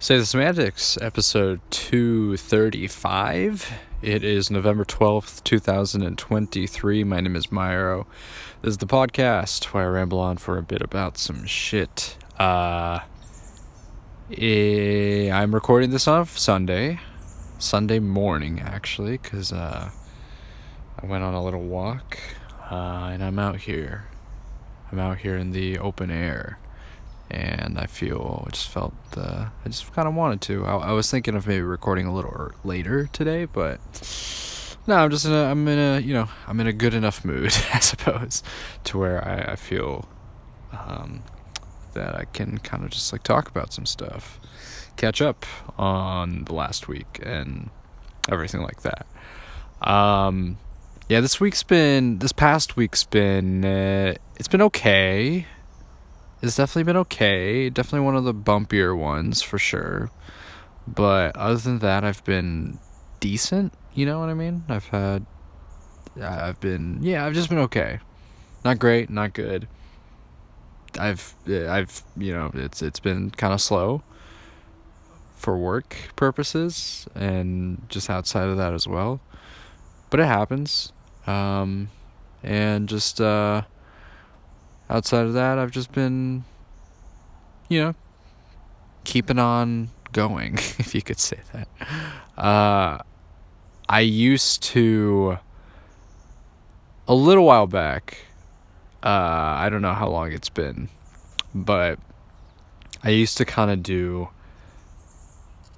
Say the Semantics, episode 235. It is November 12th, 2023. My name is Myro. This is the podcast where I ramble on for a bit about some shit. Uh, eh, I'm recording this on Sunday, Sunday morning, actually, because uh, I went on a little walk uh, and I'm out here. I'm out here in the open air and I feel I just felt uh, I just kind of wanted to. I, I, was thinking of maybe recording a little later today, but no, I'm just in a I'm in a you know I'm in a good enough mood, I suppose, to where I, I feel um, that I can kind of just like talk about some stuff, catch up on the last week and everything like that. Um, yeah, this week's been this past week's been uh, it's been okay it's definitely been okay. Definitely one of the bumpier ones for sure. But other than that, I've been decent. You know what I mean? I've had, I've been, yeah, I've just been okay. Not great, not good. I've, I've, you know, it's it's been kind of slow for work purposes and just outside of that as well. But it happens. Um, and just, uh, outside of that, I've just been, you know, keeping on going, if you could say that. Uh, I used to, a little while back, uh, I don't know how long it's been, but I used to kind of do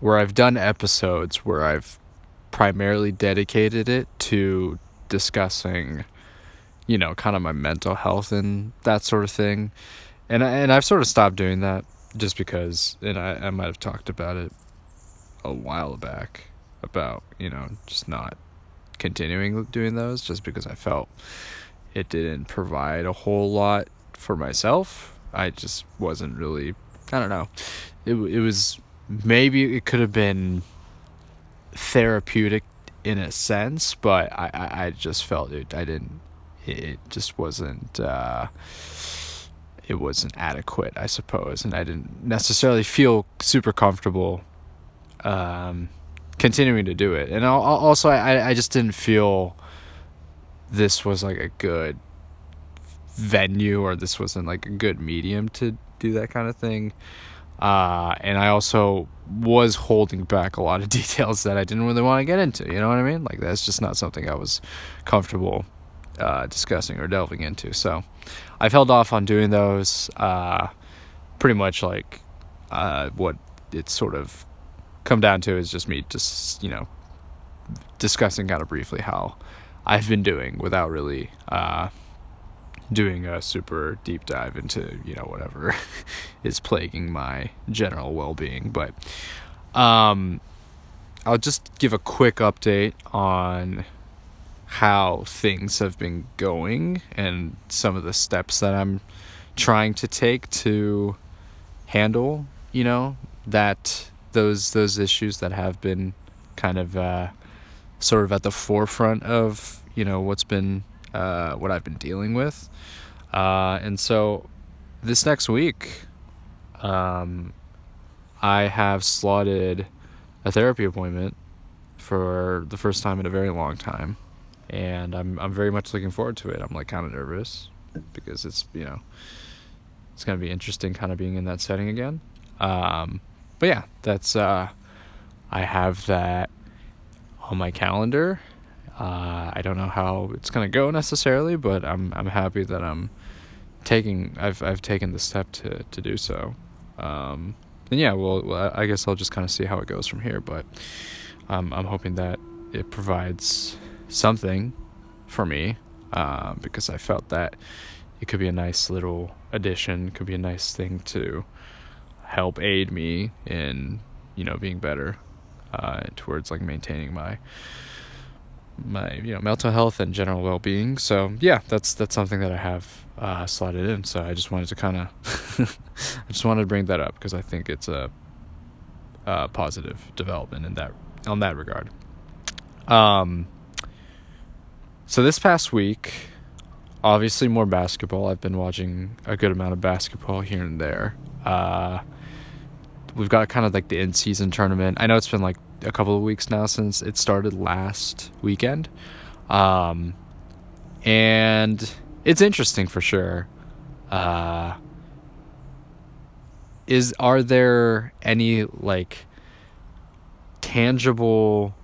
where I've done episodes where I've primarily dedicated it to discussing you know, kind of my mental health and that sort of thing. And I, and I've sort of stopped doing that just because, and I, I might have talked about it a while back about, you know, just not continuing doing those just because I felt it didn't provide a whole lot for myself. I just wasn't really, I don't know. It, it was, maybe it could have been therapeutic in a sense, but I, I, I just felt it, I didn't it just wasn't uh, it wasn't adequate, I suppose, and I didn't necessarily feel super comfortable um, continuing to do it. And also, I I just didn't feel this was like a good venue or this wasn't like a good medium to do that kind of thing. Uh, and I also was holding back a lot of details that I didn't really want to get into. You know what I mean? Like that's just not something I was comfortable uh, discussing or delving into. So I've held off on doing those. Uh, pretty much like uh, what it's sort of come down to is just me just you know discussing kind of briefly how I've been doing without really uh, doing a super deep dive into you know whatever is plaguing my general well-being. But um, I'll just give a quick update on how things have been going and some of the steps that I'm trying to take to handle, you know, that those those issues that have been kind of uh, sort of at the forefront of you know what's been uh, what I've been dealing with, uh, and so this next week, um, I have slotted a therapy appointment for the first time in a very long time and I'm I'm very much looking forward to it. I'm like kind of nervous because it's you know it's gonna be interesting, kind of being in that setting again. Um, but yeah, that's uh, I have that on my calendar. Uh, I don't know how it's gonna go necessarily, but I'm I'm happy that I'm taking I've I've taken the step to to do so. Um, and yeah, well, I guess I'll just kind of see how it goes from here. But um, I'm hoping that it provides something for me uh, because I felt that it could be a nice little addition, could be a nice thing to help aid me in you know being better uh, towards like maintaining my my you know mental health and general well being. So yeah, that's that's something that I have uh, slotted in. So I just wanted to kind of I just wanted to bring that up because I think it's a, a positive development in that on that regard. Um, so this past week, obviously more basketball. I've been watching a good amount of basketball here and there. Uh, we've got kind of like the in season tournament. I know it's been like a couple of weeks now since it started last weekend. Um, and it's interesting for sure. Uh, is are there any like tangible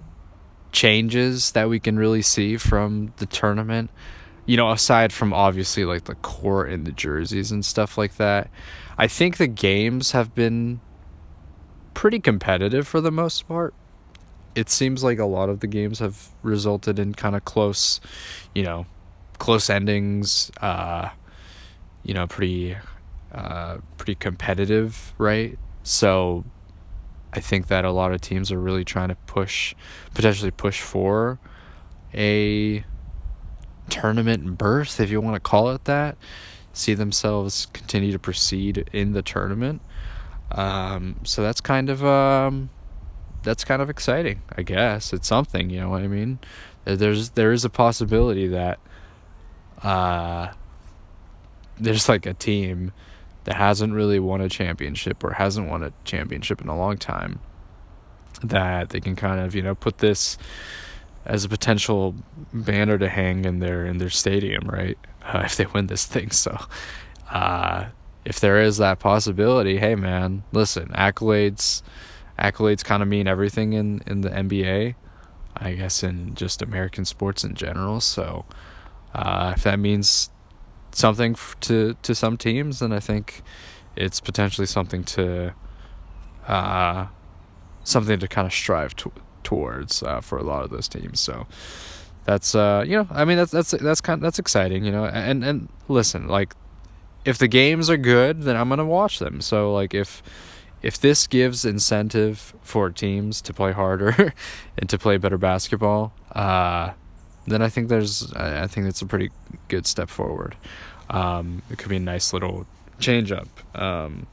changes that we can really see from the tournament? You know, aside from obviously like the court and the jerseys and stuff like that. I think the games have been pretty competitive for the most part. It seems like a lot of the games have resulted in kind of close, you know, close endings, uh, you know, pretty uh, pretty competitive, right? So I think that a lot of teams are really trying to push, potentially push for a tournament berth, if you want to call it that. See themselves continue to proceed in the tournament. Um, so that's kind of um, that's kind of exciting, I guess. It's something, you know what I mean? There's there is a possibility that uh, there's like a team that hasn't really won a championship or hasn't won a championship in a long time that they can kind of you know put this as a potential banner to hang in their in their stadium right? Uh, if they win this thing. So uh, if there is that possibility hey man listen accolades accolades kind of mean everything in in the NBA I guess in just American sports in general. So uh, if that means something f- to to some teams, and I think it's potentially something to uh, something to kind of strive to, towards uh, for a lot of those teams. So that's uh, you know, I mean that's that's that's kind of, that's exciting, you know. And and listen, like if the games are good, then I'm gonna watch them. So like if if this gives incentive for teams to play harder and to play better basketball, uh, then I think there's I think it's a pretty good step forward. Um, it could be a nice little change up um,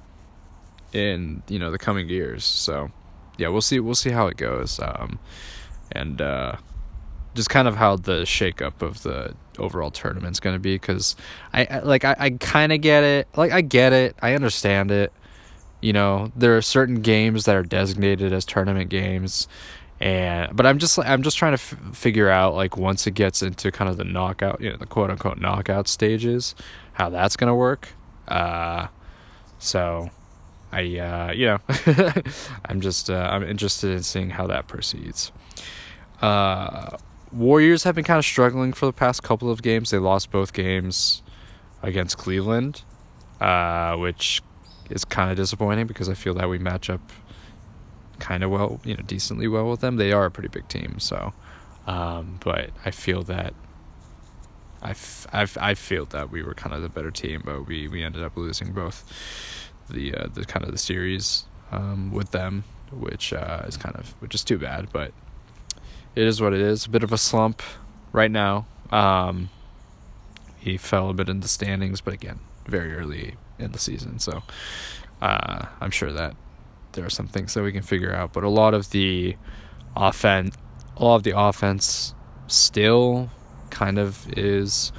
in you know the coming years. So yeah, we'll see we'll see how it goes, um, and uh, just kind of how the shakeup of the overall tournament's going to be. Because I, I like I, I kind of get it. Like I get it. I understand it. You know, there are certain games that are designated as tournament games and but I'm just I'm just trying to f- figure out like once it gets into kind of the knockout, you know, the quote unquote knockout stages, how that's gonna work. Uh, so I uh, you know I'm just uh, I'm interested in seeing how that proceeds. Uh, Warriors have been kind of struggling for the past couple of games. They lost both games against Cleveland, uh, which is kind of disappointing because I feel that we match up kind of well, you know, decently well with them. They are a pretty big team, so. Um, but I feel that I, f- I, f- I feel that we were kind of the better team, but we, we ended up losing both the uh, the kind of the series um, with them, which uh, is kind of which is too bad, but it is what it is. A bit of a slump right now. Um, he fell a bit in the standings, but again, very early in the season, so uh, I'm sure that there are some things that we can figure out, but a lot of the offense, a lot of the offense still kind of is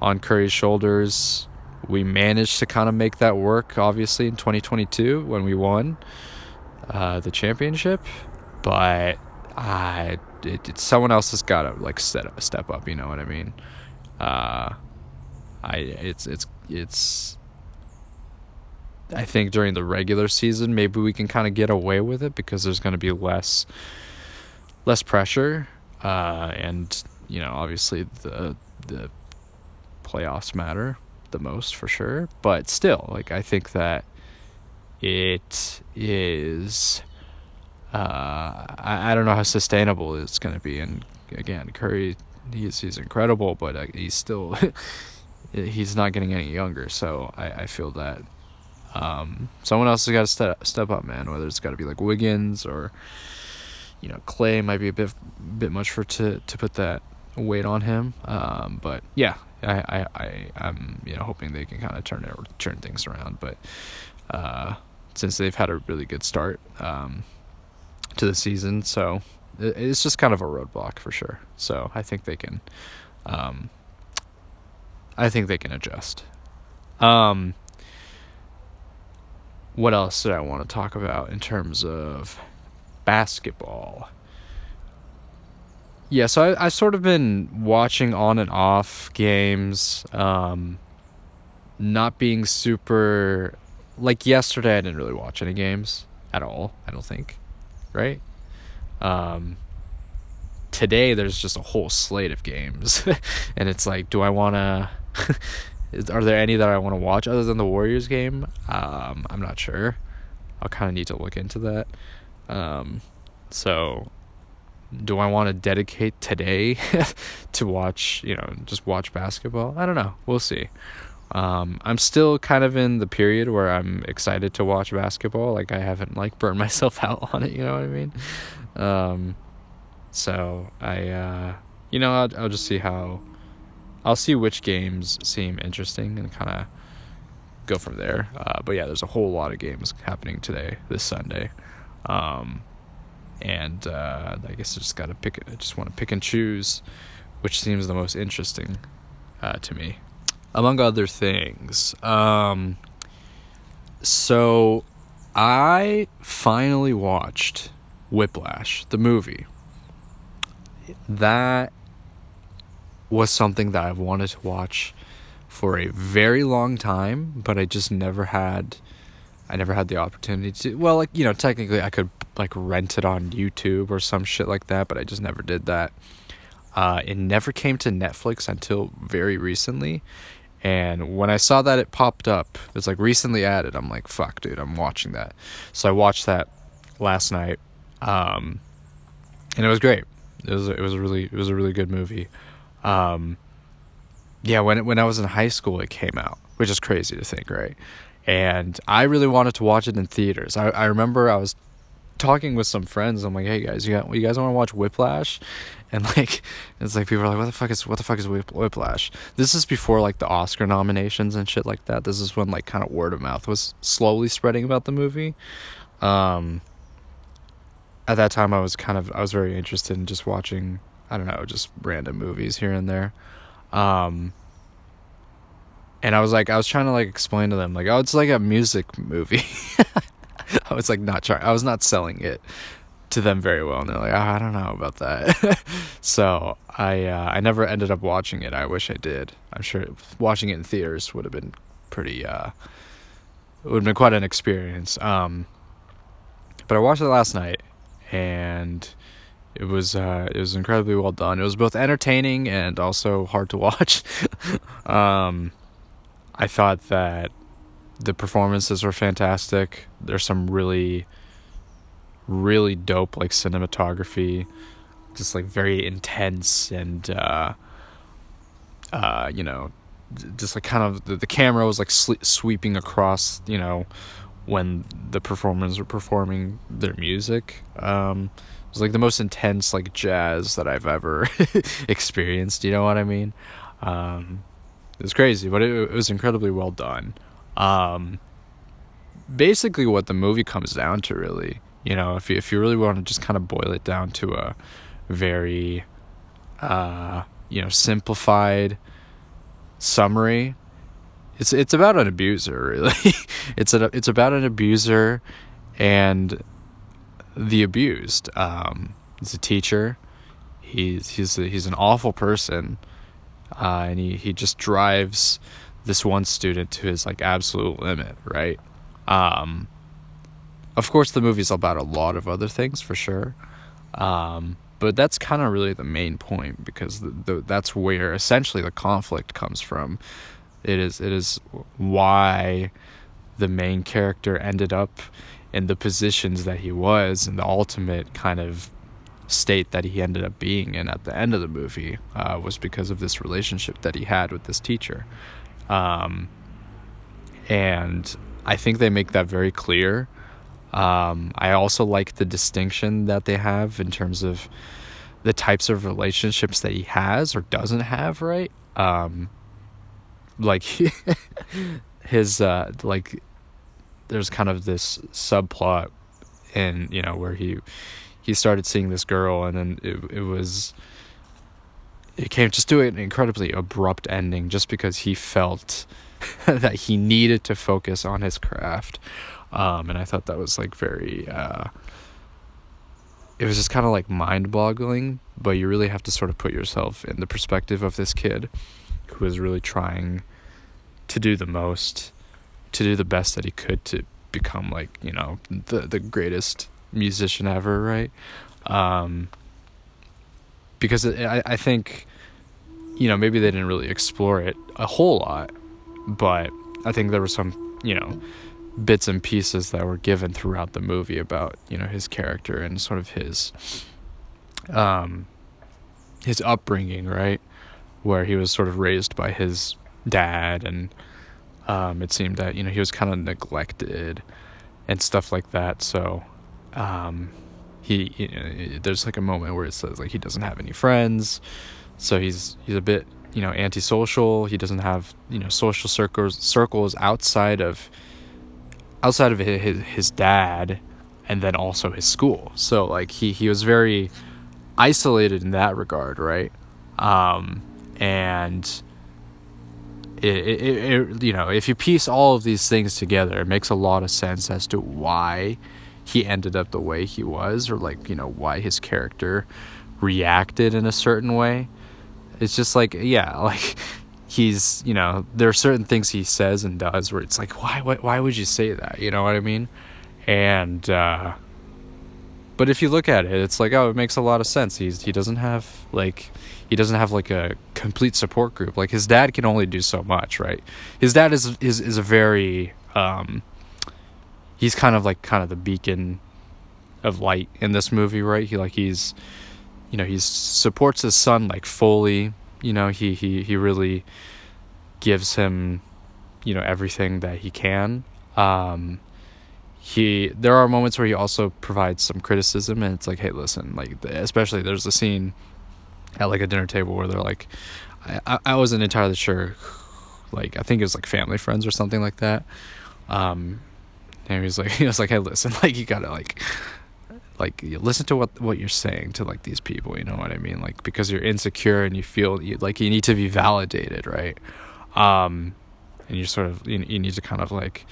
on Curry's shoulders. We managed to kind of make that work, obviously, in 2022 when we won uh, the championship, but I, it, it, someone else has got to like set, step up. You know what I mean? Uh, I it's it's it's I think during the regular season, maybe we can kind of get away with it because there's going to be less less pressure, uh, and you know, obviously the the playoffs matter the most for sure. But still, like I think that it is. Uh, I, I don't know how sustainable it's going to be, and again, Curry, he's he's incredible, but uh, he's still he's not getting any younger. So I, I feel that um, someone else has got to step step up, man. Whether it's got to be like Wiggins or you know Clay might be a bit bit much for to to put that weight on him. Um, but yeah, I I I am you know hoping they can kind of turn it turn things around. But uh, since they've had a really good start um, to the season, so it's just kind of a roadblock for sure. So I think they can. Um, I think they can adjust. Um, what else did I want to talk about in terms of basketball? Yeah, so I, I've sort of been watching on and off games, um, not being super. Like yesterday, I didn't really watch any games at all, I don't think. Right? Um, today, there's just a whole slate of games. and it's like, do I want to. are there any that I want to watch other than the Warriors game? Um, I'm not sure. I'll kind of need to look into that. Um, so do I want to dedicate today to watch, you know, just watch basketball? I don't know. We'll see. Um, I'm still kind of in the period where I'm excited to watch basketball. Like I haven't like burned myself out on it. You know what I mean? Um, so I, uh, you know, I'll, I'll just see how. I'll see which games seem interesting and kind of go from there. Uh, but yeah, there's a whole lot of games happening today, this Sunday. Um, and uh, I guess I just gotta pick. I just want to pick and choose, which seems the most interesting uh, to me, among other things. Um, so, I finally watched Whiplash, the movie. That was something that I've wanted to watch for a very long time, but I just never had. I never had the opportunity to. Well, like you know, technically I could like rent it on YouTube or some shit like that, but I just never did that. Uh, it never came to Netflix until very recently. And when I saw that it popped up, it's like recently added. I'm like, fuck, dude, I'm watching that. So I watched that last night, um, and it was great. It was it was a really it was a really good movie. Um, yeah, when when I was in high school, it came out, which is crazy to think, right? And I really wanted to watch it in theaters. I, I remember I was talking with some friends. I'm like, hey guys, you got you guys want to watch Whiplash? And like, it's like people are like, what the fuck is what the fuck is Whiplash? This is before like the Oscar nominations and shit like that. This is when like kind of word of mouth was slowly spreading about the movie. Um, at that time, I was kind of I was very interested in just watching. I don't know, just random movies here and there. Um, and I was like, I was trying to like explain to them, like, oh, it's like a music movie. I was like not trying. I was not selling it to them very well, and they're like, oh, I don't know about that. so I uh, I never ended up watching it. I wish I did. I'm sure watching it in theaters would have been pretty. Uh, it would have been quite an experience. Um, but I watched it last night, and it was uh, it was incredibly well done. It was both entertaining and also hard to watch. um, I thought that the performances were fantastic. There's some really, really dope like cinematography, just like very intense and uh, uh, you know, just like kind of the, the camera was like sweeping across, you know, when the performers were performing their music. Um, was like the most intense like jazz that I've ever experienced. You know what I mean? Um, it was crazy, but it, it was incredibly well done. Um, basically, what the movie comes down to, really, you know, if you, if you really want to just kind of boil it down to a very, uh, you know, simplified summary, it's it's about an abuser, really. it's a it's about an abuser and the abused. Um, he's a teacher. He's he's a, he's an awful person, uh, and he he just drives this one student to his like absolute limit, right? Um, of course, the movie's about a lot of other things for sure, um, but that's kind of really the main point because the, the, that's where essentially the conflict comes from. It is it is why the main character ended up in the positions that he was and the ultimate kind of state that he ended up being in at the end of the movie uh, was because of this relationship that he had with this teacher. Um, and I think they make that very clear. Um, I also like the distinction that they have in terms of the types of relationships that he has or doesn't have, right? Um, like his, uh, like, there's kind of this subplot in, you know, where he, he started seeing this girl and then it, it was, it came just to an incredibly abrupt ending just because he felt that he needed to focus on his craft. um, and I thought that was like very. Uh, it was just kind of like mind-boggling, but you really have to sort of put yourself in the perspective of this kid, who is really trying to do the most, to do the best that he could to become like you know the the greatest musician ever, right? Um, because I I think you know maybe they didn't really explore it a whole lot, but I think there were some you know bits and pieces that were given throughout the movie about you know his character and sort of his um his upbringing right where he was sort of raised by his dad and um it seemed that you know he was kind of neglected and stuff like that so um he you know, there's like a moment where it says like he doesn't have any friends so he's he's a bit you know antisocial. He doesn't have you know social circles circles outside of outside of his his dad and then also his school. So like he he was very isolated in that regard right? Um and it, it, it, you know if you piece all of these things together it makes a lot of sense as to why he ended up the way he was or like you know why his character reacted in a certain way. It's just like yeah like he's you know there are certain things he says and does where it's like why why, why would you say that? You know what i mean? And uh but if you look at it it's like oh it makes a lot of sense. He's he doesn't have like he doesn't have like a complete support group. Like his dad can only do so much right? His dad is is is a very um he's kind of like kind of the beacon of light in this movie right? He like he's you know he supports his son like fully. You know he he he really gives him you know everything that he can. Um he there are moments where he also provides some criticism and it's like hey listen like especially there's a scene at like a dinner table where they're like i i wasn't entirely sure like i think it was like family friends or something like that. Um and he was like he was like hey listen like you gotta like like listen to what what you're saying to like these people you know what i mean? Like because you're insecure and you feel you, like you need to be validated right? Um and you sort of you, you need to kind of like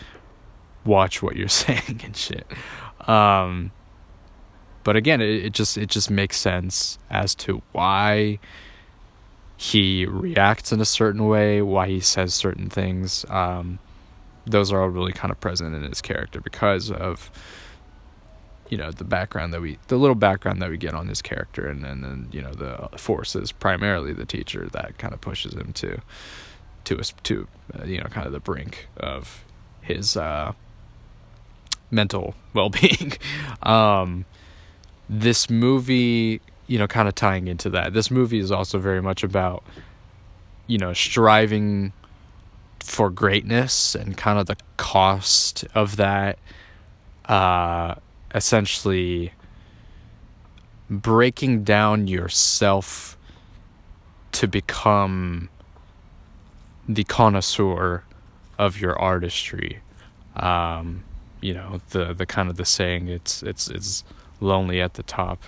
watch what you're saying and shit. Um but again it, it just it just makes sense as to why he reacts in a certain way why he says certain things. Um those are all really kind of present in his character because of you know the background that we the little background that we get on his character and, and then you know the force is primarily the teacher that kind of pushes him to to to uh, you know kind of the brink of his uh, mental well-being. Um, this movie you know kind of tying into that this movie is also very much about you know striving for greatness and kind of the cost of that uh essentially breaking down yourself to become the connoisseur of your artistry. Um, you know, the the kind of the saying it's it's it's lonely at the top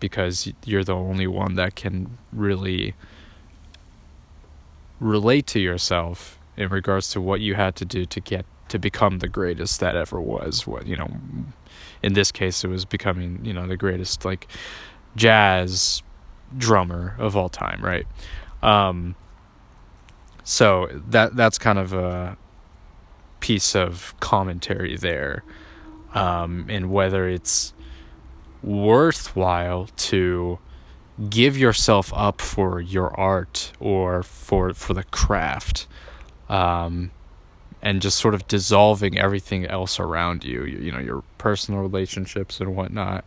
because you're the only one that can really relate to yourself in regards to what you had to do to get to become the greatest that ever was. What you know in this case it was becoming you know the greatest like jazz drummer of all time right? Um so that that's kind of a piece of commentary there um and whether it's worthwhile to give yourself up for your art or for for the craft um and just sort of dissolving everything else around you, you, you know, your personal relationships and whatnot,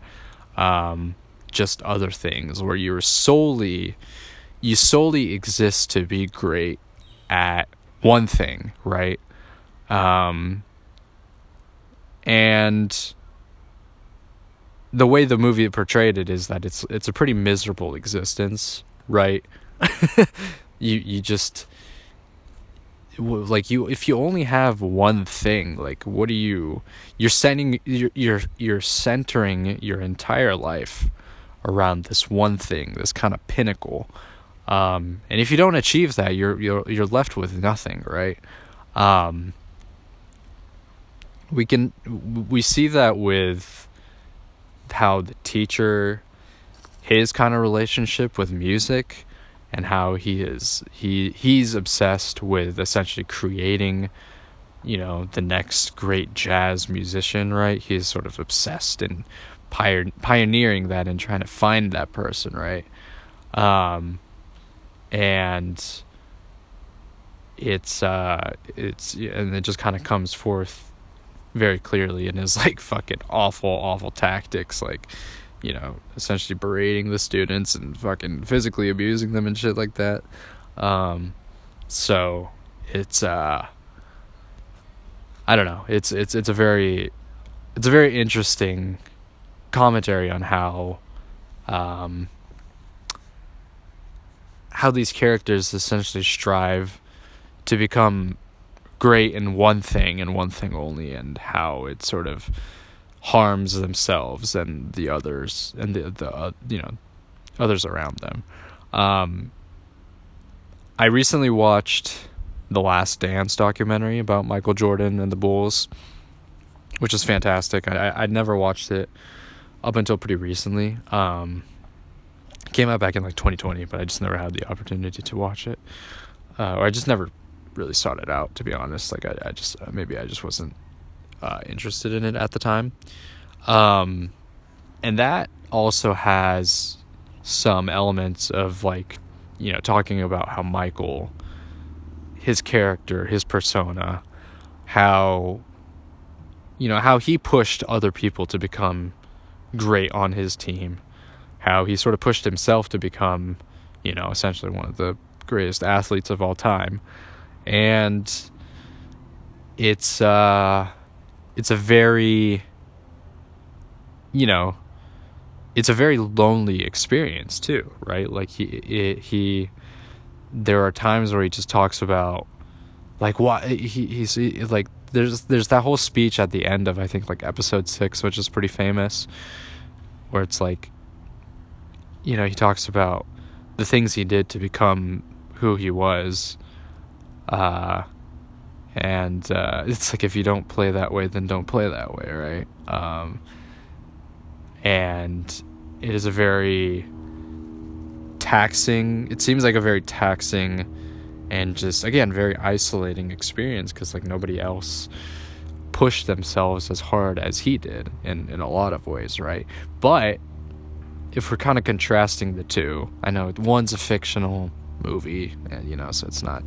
um, just other things where you're solely, you solely exist to be great at one thing, right? Um, and the way the movie portrayed it is that it's it's a pretty miserable existence, right? you you just like you if you only have one thing like what are you you're sending you're you're, you're centering your entire life around this one thing this kind of pinnacle um, and if you don't achieve that you're you're you're left with nothing right um, we can we see that with how the teacher his kind of relationship with music and how he is he he's obsessed with essentially creating you know the next great jazz musician right? He's sort of obsessed and pioneering that and trying to find that person right? Um and it's uh it's and it just kind of comes forth very clearly in his like fucking awful awful tactics like you know essentially berating the students and fucking physically abusing them and shit like that. Um so it's uh I don't know. It's it's it's a very it's a very interesting commentary on how um how these characters essentially strive to become great in one thing and one thing only and how it sort of harms themselves and the others and the the uh, you know others around them. Um, I recently watched the Last Dance documentary about Michael Jordan and the Bulls which is fantastic. I I'd never watched it up until pretty recently. Um, came out back in like 2020 but I just never had the opportunity to watch it. Uh, or I just never really sought it out to be honest. Like i, I just uh, maybe i just wasn't uh, interested in it at the time. Um, and that also has some elements of like you know talking about how michael his character his persona how you know how he pushed other people to become great on his team how he sort of pushed himself to become you know essentially one of the greatest athletes of all time and it's uh it's a very you know it's a very lonely experience too right? Like he it, he there are times where he just talks about like what he he's he, like there's there's that whole speech at the end of I think like episode 6 which is pretty famous where it's like you know he talks about the things he did to become who he was uh, and uh, it's like if you don't play that way, then don't play that way, right? Um, and it is a very taxing. It seems like a very taxing and just again very isolating experience because like nobody else pushed themselves as hard as he did in in a lot of ways, right? But if we're kind of contrasting the two, I know one's a fictional movie, and you know, so it's not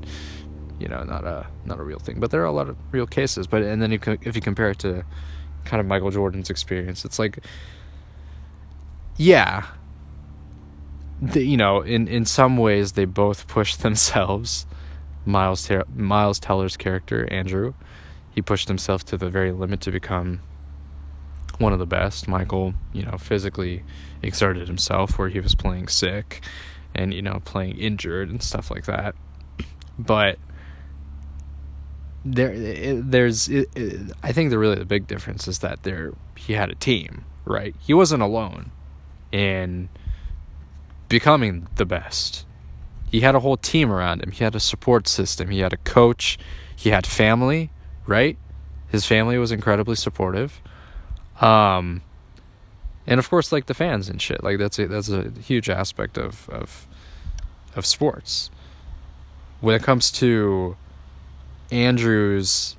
you know, not a not a real thing. But there are a lot of real cases. But and then you, if you compare it to kind of Michael Jordan's experience, it's like, yeah, the, you know, in in some ways they both push themselves. Miles Ter- Miles Teller's character Andrew, he pushed himself to the very limit to become one of the best. Michael, you know, physically exerted himself where he was playing sick and you know playing injured and stuff like that. But there there's I think the really the big difference is that there he had a team, right? He wasn't alone in becoming the best. He had a whole team around him. He had a support system. He had a coach. He had family, right? His family was incredibly supportive. Um and of course like the fans and shit. Like that's a that's a huge aspect of of of sports. When it comes to Andrew's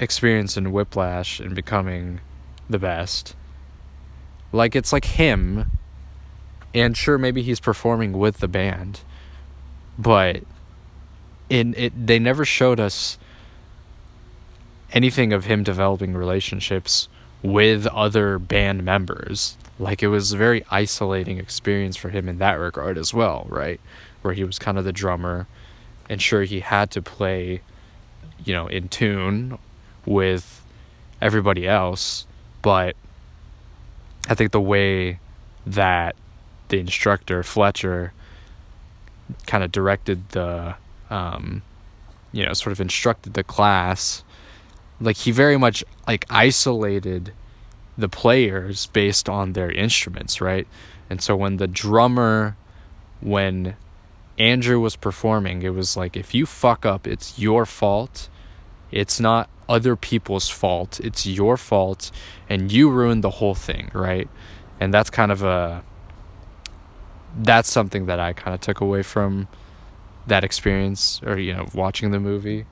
experience in Whiplash and becoming the best. Like it's like him and sure maybe he's performing with the band but in it they never showed us anything of him developing relationships with other band members like it was a very isolating experience for him in that regard as well right where he was kind of the drummer and sure he had to play you know, in tune with everybody else. But I think the way that the instructor, Fletcher, kind of directed the, um, you know, sort of instructed the class, like he very much like isolated the players based on their instruments, right? And so when the drummer, when Andrew was performing, it was like if you fuck up, it's your fault It's not other people's fault. It's your fault and you ruined the whole thing, right? And that's kind of a that's something that I kind of took away from that experience or you know watching the movie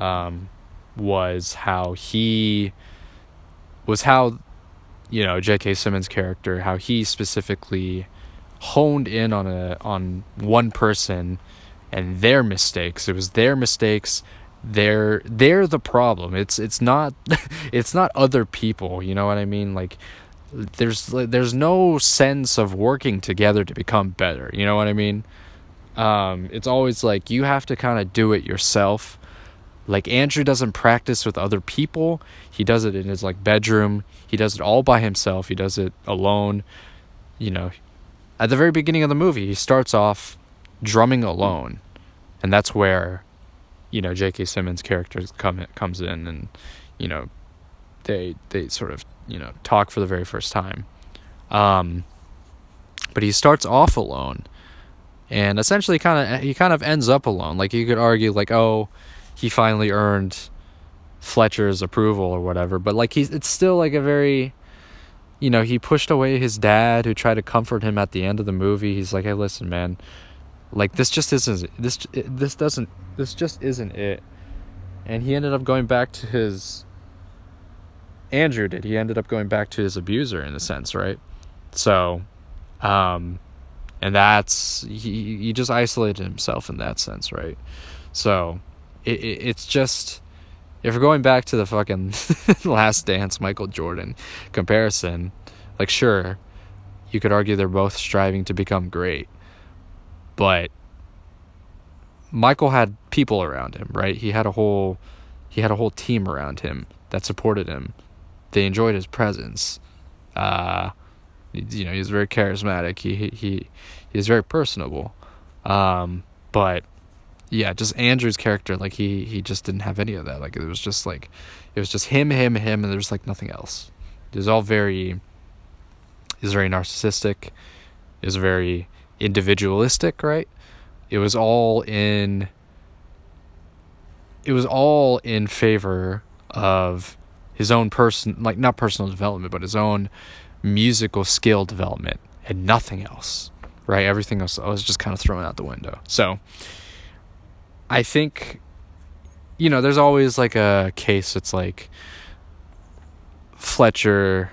um, was how he was how you know J.K. Simmons' character how he specifically honed in on a on one person and their mistakes. It was their mistakes. They're they're the problem. It's it's not it's not other people. You know what I mean? Like there's there's no sense of working together to become better. You know what I mean? Um, it's always like you have to kind of do it yourself. Like Andrew doesn't practice with other people. He does it in his like bedroom. He does it all by himself. He does it alone. You know, at the very beginning of the movie, he starts off drumming alone, and that's where, you know, J.K. Simmons' character come comes in, and you know, they they sort of you know talk for the very first time. Um, but he starts off alone, and essentially kind of he kind of ends up alone. Like you could argue like oh, he finally earned Fletcher's approval or whatever, but like he's it's still like a very you know, he pushed away his dad who tried to comfort him at the end of the movie. He's like, "Hey, listen, man. Like this just isn't this this doesn't this just isn't it." And he ended up going back to his Andrew did. He ended up going back to his abuser in a sense, right? So, um, and that's he he just isolated himself in that sense, right? So, it, it it's just if we're going back to the fucking Last Dance Michael Jordan comparison, like sure, you could argue they're both striving to become great, but Michael had people around him, right? He had a whole he had a whole team around him that supported him they enjoyed his presence. Uh, you know, he's very charismatic. He he he, he was very personable. Um, but yeah, just Andrew's character, like he he just didn't have any of that. Like it was just like it was just him, him, him, and there was like nothing else. It was all very. Was very narcissistic. Was very individualistic, right? It was all in. It was all in favor of his own person like not personal development but his own musical skill development and nothing else right everything else was just kind of thrown out the window so i think you know there's always like a case it's like fletcher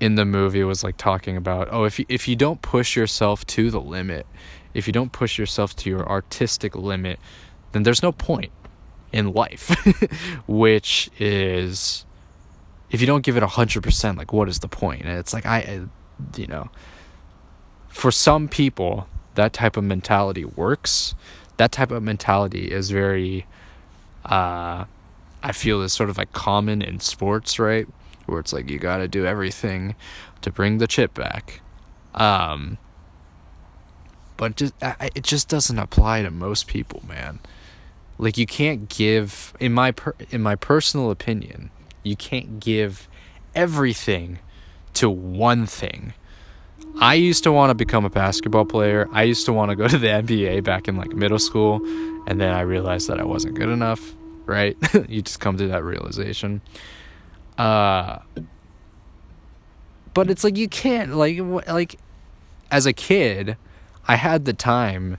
in the movie was like talking about oh if you, if you don't push yourself to the limit if you don't push yourself to your artistic limit then there's no point in life, which is if you don't give it 100%, like what is the point? And it's like I you know, for some people that type of mentality works. That type of mentality is very uh I feel is sort of like common in sports, right? Where it's like you got to do everything to bring the chip back. Um but just it just doesn't apply to most people, man. Like you can't give in my per, in my personal opinion, you can't give everything to one thing. I used to want to become a basketball player. I used to want to go to the NBA back in like middle school, and then I realized that I wasn't good enough, right? you just come to that realization. Uh but it's like you can't like like as a kid, I had the time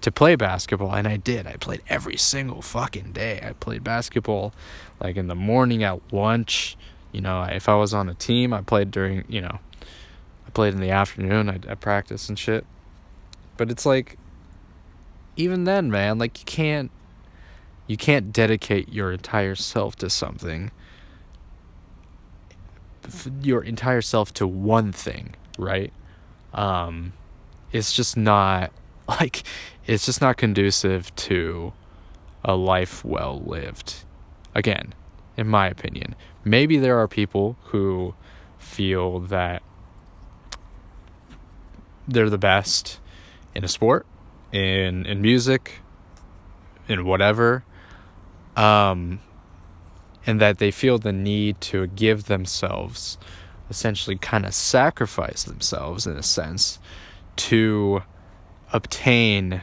to play basketball and I did. I played every single fucking day. I played basketball like in the morning at lunch. You know, if I was on a team, I played during, you know, played in the afternoon. I, I and shit. But it's like even then, man, like you can't you can't dedicate your entire self to something your entire self to one thing, right? Um it's just not like it's just not conducive to a life well lived. Again, in my opinion, maybe there are people who feel that they're the best in a sport, in in music, in whatever, um, and that they feel the need to give themselves, essentially, kind of sacrifice themselves in a sense, to obtain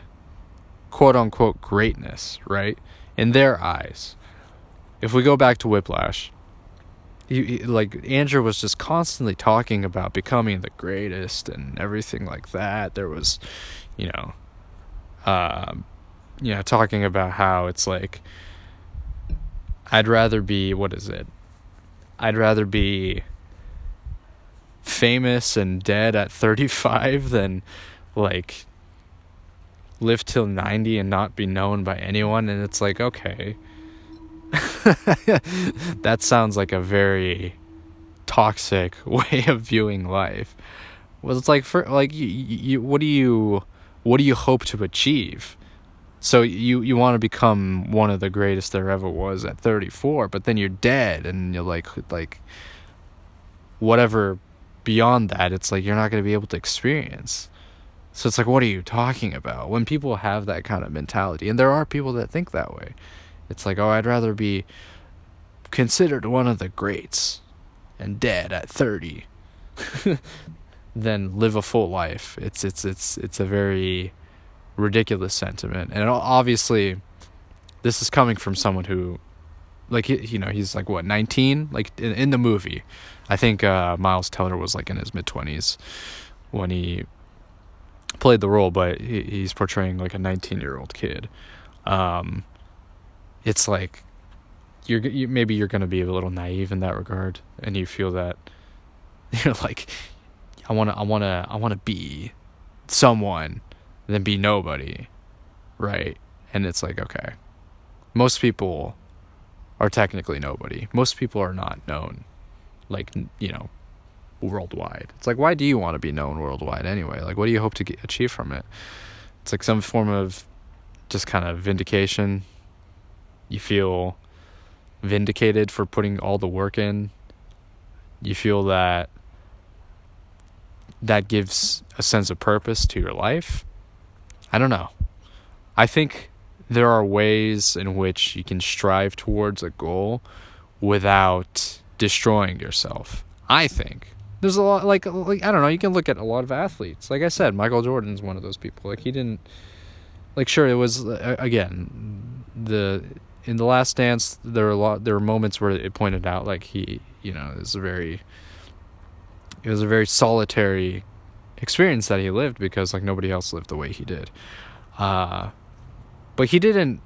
quote unquote greatness, right? In their eyes. if we go back to Whiplash, he, he, like Andrew was just constantly talking about becoming the greatest and everything like that. There was, you know, um, you know, talking about how it's like I'd rather be what is it? I'd rather be famous and dead at 35 than like live till 90 and not be known by anyone and it's like okay that sounds like a very toxic way of viewing life. Well it's like for like you, you what do you what do you hope to achieve? So you you want to become one of the greatest there ever was at 34 but then you're dead and you're like like whatever beyond that it's like you're not going to be able to experience. So it's like what are you talking about? When people have that kind of mentality and there are people that think that way it's like oh i'd rather be considered one of the greats and dead at 30 than live a full life it's it's it's it's a very ridiculous sentiment. And obviously, this is coming from someone who, like, you know, he's like what 19, like in, in the movie. I think uh, Miles Teller was like in his mid 20s when he played the role, but he, he's portraying like a 19 year old kid. Um, it's like you're you, maybe you're gonna be a little naive in that regard, and you feel that you're like, I wanna, I wanna, I wanna be someone then be nobody, right? And it's like, okay, most people are technically nobody. Most people are not known, like, you know, worldwide. It's like, why do you want to be known worldwide anyway? Like, what do you hope to get, achieve from it? It's like some form of just kind of vindication. You feel vindicated for putting all the work in. You feel that that gives a sense of purpose to your life. I don't know. I think there are ways in which you can strive towards a goal without destroying yourself. I think there's a lot like like I don't know. You can look at a lot of athletes. Like I said, Michael Jordan's one of those people. Like he didn't like sure it was uh, again the in the last dance there were a lot there were moments where it pointed out like he you know it was a very it was a very solitary experience that he lived because like nobody else lived the way he did. Uh, but he didn't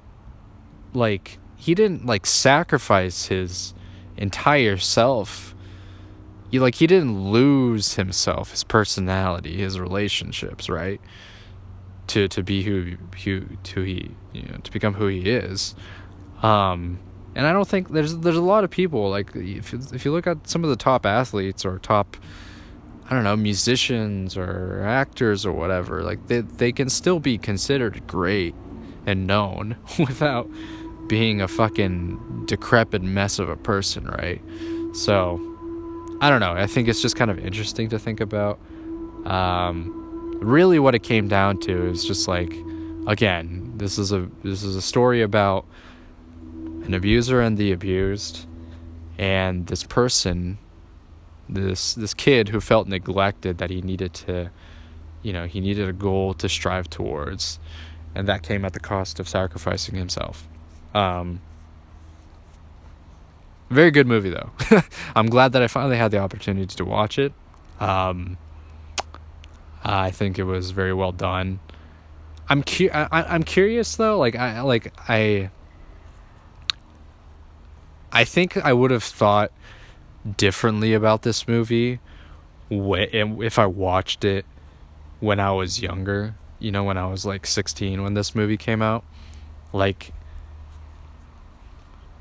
like he didn't like sacrifice his entire self. He like he didn't lose himself, his personality, his relationships, right? To to be who who to he you know to become who he is. Um, and I don't think there's there's a lot of people like if if you look at some of the top athletes or top I don't know, musicians or actors or whatever, like they they can still be considered great and known without being a fucking decrepit mess of a person, right? So, I don't know. I think it's just kind of interesting to think about. Um, really, what it came down to is just like, again, this is a this is a story about an abuser and the abused, and this person this this kid who felt neglected that he needed to you know he needed a goal to strive towards and that came at the cost of sacrificing himself. Um, very good movie though. I'm glad that i finally had the opportunity to watch it. Um, i think it was very well done. I'm cu- I, i'm curious though like i like i i think i would have thought differently about this movie if I watched it when I was younger, you know, when I was like 16 when this movie came out. Like,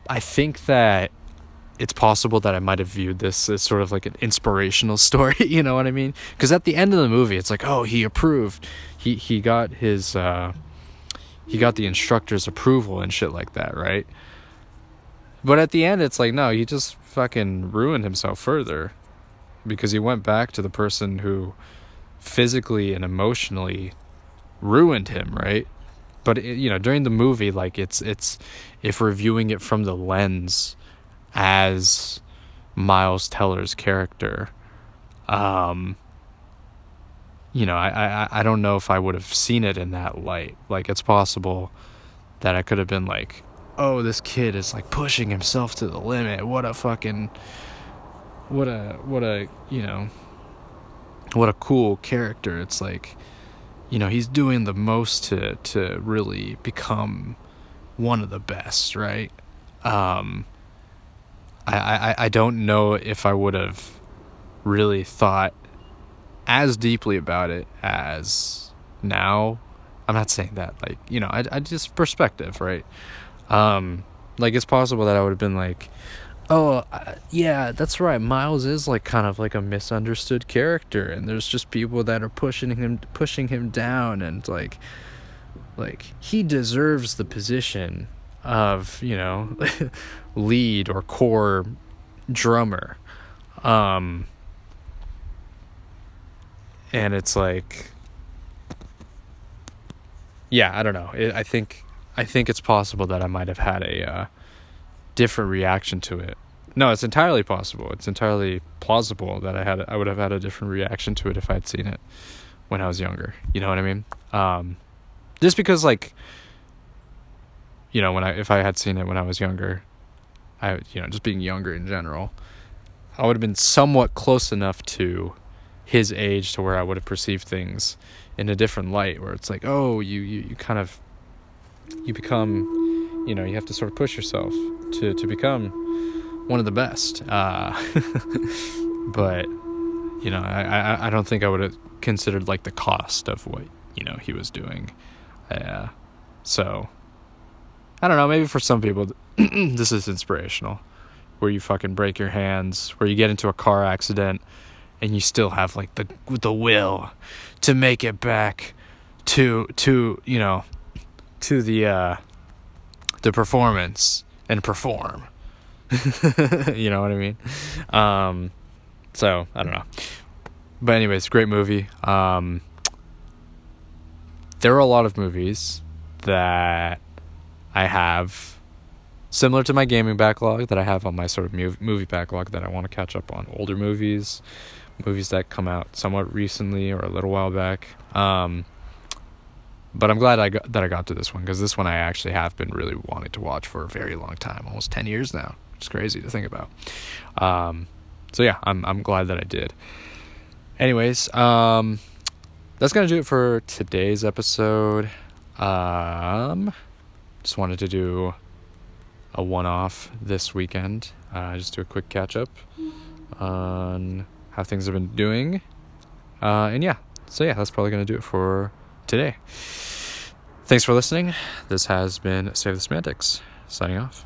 I think that it's possible that I might have viewed this as sort of like an inspirational story, you know what I mean? Because at the end of the movie, it's like, oh, he approved. He he got his uh, he got the instructor's approval and shit like that, right? But at the end, it's like, no, he just fucking ruined himself further because he went back to the person who physically and emotionally ruined him, right? But it, you know, during the movie, like it's it's if we're viewing it from the lens as Miles Teller's character, um, you know, I, I I don't know if I would have seen it in that light. Like it's possible that I could have been like oh, this kid is like pushing himself to the limit. What a fucking, what a, what a, you know, what a cool character. It's like, you know, he's doing the most to to really become one of the best, right? Um, I, I, I don't know if I would have really thought as deeply about it as now. I'm not saying that, like, you know, I, I just perspective, right? Um, like, it's possible that I would have been like, oh, uh, yeah, that's right. Miles is like kind of like a misunderstood character, and there's just people that are pushing him, pushing him down, and like, like he deserves the position of you know lead or core drummer um and it's like yeah i don't know i think i think it's possible that i might have had a uh, different reaction to it. No it's entirely possible. It's entirely plausible that i had i would have had a different reaction to it if i'd seen it when i was younger. You know what i mean? Um just because like you know, when I if I had seen it when I was younger, I you know, just being younger in general, I would have been somewhat close enough to his age to where I would have perceived things in a different light where it's like, oh, you you, you kind of you become you know, you have to sort of push yourself to to become one of the best. Uh, but you know, I, I don't think I would have considered like the cost of what, you know, he was doing. Uh, so I don't know, maybe for some people this is inspirational. Where you fucking break your hands, where you get into a car accident and you still have like the the will to make it back to to, you know, to the uh the performance and perform. you know what I mean? Um so, I don't know. But anyways, great movie. Um there are a lot of movies that I have similar to my gaming backlog that I have on my sort of movie backlog that I want to catch up on older movies, movies that come out somewhat recently or a little while back. Um, but I'm glad I got that I got to this one because this one I actually have been really wanting to watch for a very long time, almost ten years now. It's crazy to think about. Um, so yeah, I'm I'm glad that I did. Anyways, um, that's gonna do it for today's episode. Um, just wanted to do a one off this weekend. Uh, just do a quick catch up on how things have been doing. Uh, and yeah, so yeah, that's probably to do it for today. Thanks for listening. This has been Save the Semantics, signing off.